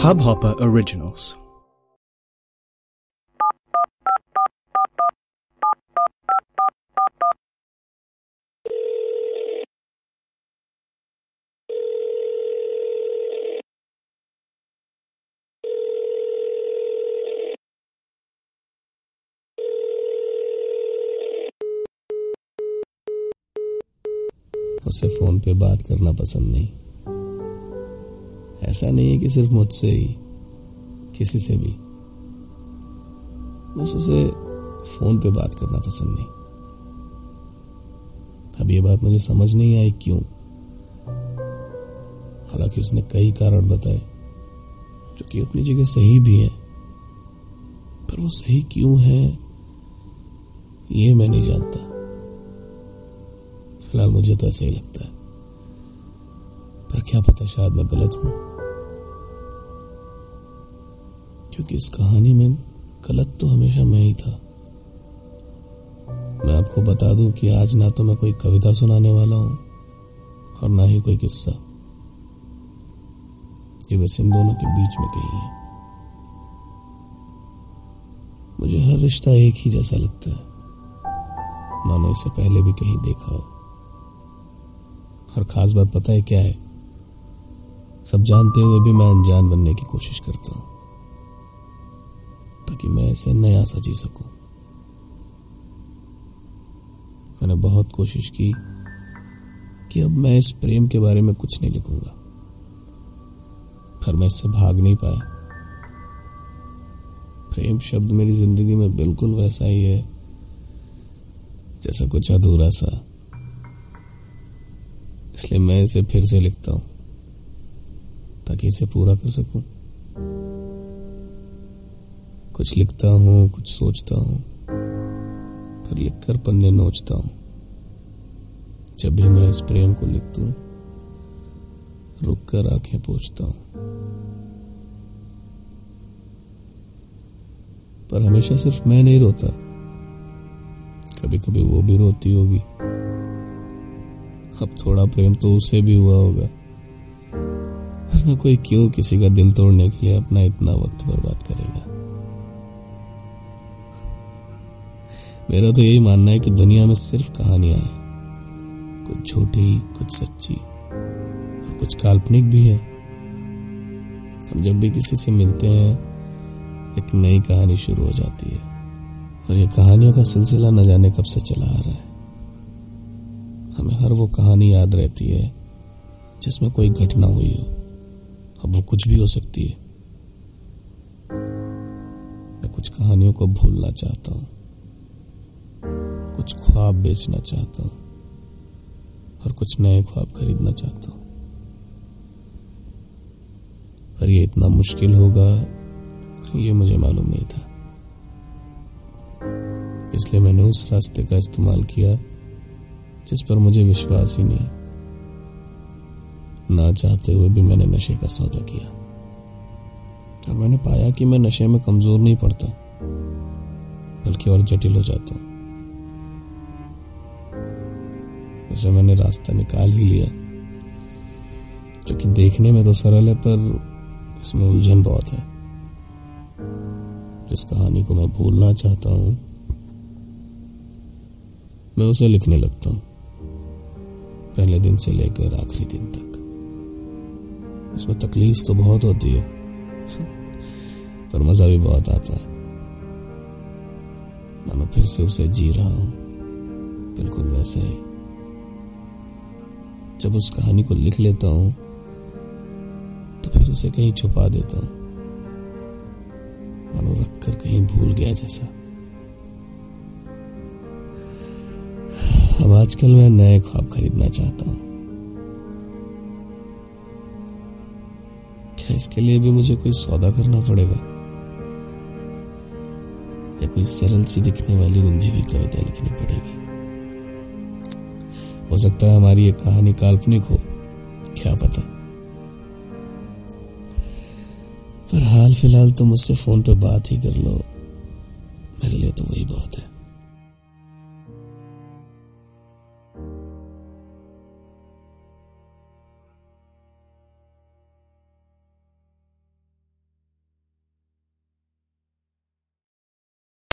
Hubhopper Originals. उसे phone पे बात करना पसंद नहीं। ऐसा नहीं है कि सिर्फ़ मुझसे ही, किसी से भी। बस उसे फ़ोन पे बात करना पसंद नहीं। अब ये बात मुझे समझ नहीं आई क्यों? हालाँकि उसने कई कारण बताए, जो कि अपनी जगह सही भी है, पर वो सही क्यों है, ये मैं नहीं जानता। फ़िलहाल मुझे तो ऐसा ही लगता है। पर क्या पता शायद मैं गलत हूँ? क्योंकि इस कहानी में गलत तो हमेशा मैं ही था। मैं आपको बता दूँ कि आज ना तो मैं कोई कविता सुनाने वाला हूँ और ना ही कोई किस्सा। ये बस इन दोनों के बीच में कहीं है। मुझे हर रिश्ता एक ही जैसा लगता है। मानो इसे पहले भी कहीं देखा हो। और खास बात पता है क्या है? सब जानते हुए भी मैं अनजान बनने की कोशिश करता हूँ, ताकि मैं इसे नया सा जी सकूँ। मैंने बहुत कोशिश की कि अब मैं इस प्रेम के बारे में कुछ नहीं लिखूँगा, पर मैं इससे भाग नहीं पाया। प्रेम शब्द मेरी ज़िंदगी में बिल्कुल वैसा ही है, जैसा कुछ अधूरा सा इसलिए मैं इसे फिर से लिखता हूँ, ताकि इसे पूरा कर सकूँ। कुछ लिखता हूँ, कुछ सोचता हूँ फिर लिखकर पन्ने नोचता हूँ। जब भी मैं इस प्रेम को लिखता दूँ रुक कर आँखें पोछता हूँ। पर हमेशा सिर्फ़ मैं नहीं रोता। कभी कभी वो भी रोती होगी। अब थोड़ा प्रेम तो उसे भी हुआ होगा। वरना कोई क्यों किसी का दिल तोड़ने के लिए अपना इतना वक्त बर्बाद करेगा? मेरा तो यही मानना है कि दुनिया में सिर्फ़ कहानियाँ हैं। कुछ झूठी, कुछ सच्ची, और कुछ काल्पनिक भी है। हम जब भी किसी से मिलते हैं, एक नई कहानी शुरू हो जाती है। और ये कहानियों का सिलसिला न जाने कब से चला आ रहा है। हमें हर वो कहानी याद रहती है, जिसमें कोई घटना हुई हो। अब वो कुछ भी हो सकती है। मैं कुछ कहानियों को भूलना चाहता हूँ। कुछ ख्वाब बेचना चाहता हूँ। और कुछ नए ख्वाब खरीदना चाहता हूँ। पर ये इतना मुश्किल होगा, ये मुझे मालूम नहीं था। इसलिए मैंने उस रास्ते का इस्तेमाल किया जिस पर मुझे विश्वास ही नहीं। ना चाहते हुए भी मैंने नशे का सौदा किया। और मैंने पाया कि मैं नशे में कमज़ोर नहीं पड़ता, बल्कि और जटिल हो जाता हूँ। उसे मैंने रास्ता निकाल ही लिया, जो कि देखने में तो सरल है, पर इसमें उलझन बहुत है। जिस कहानी को मैं भूलना चाहता हूँ, मैं उसे लिखने लगता हूँ। पहले दिन से लेकर आखिरी दिन तक। उसमें तकलीफ़ तो बहुत होती है। पर मज़ा भी बहुत आता है। मानो फिर से उसे जी रहा हूँ। बिल्कुल वैसे ही। जब उस कहानी को लिख लेता हूँ तो फिर उसे कहीं छुपा देता हूँ। मानो रखकर कहीं भूल गया जैसा। अब आजकल मैं नए ख्वाब खरीदना चाहता हूँ। क्या इसके लिए भी मुझे कोई सौदा करना पड़ेगा? या कोई सरल सी दिखने वाली उलझी हुई कविता लिखनी पड़ेगी? हो सकता है हमारी एक कहानी काल्पनिक हो, क्या पता? पर हाल फ़िलहाल तो मुझसे फ़ोन पे बात ही कर लो। मेरे लिए तो वही बहुत है।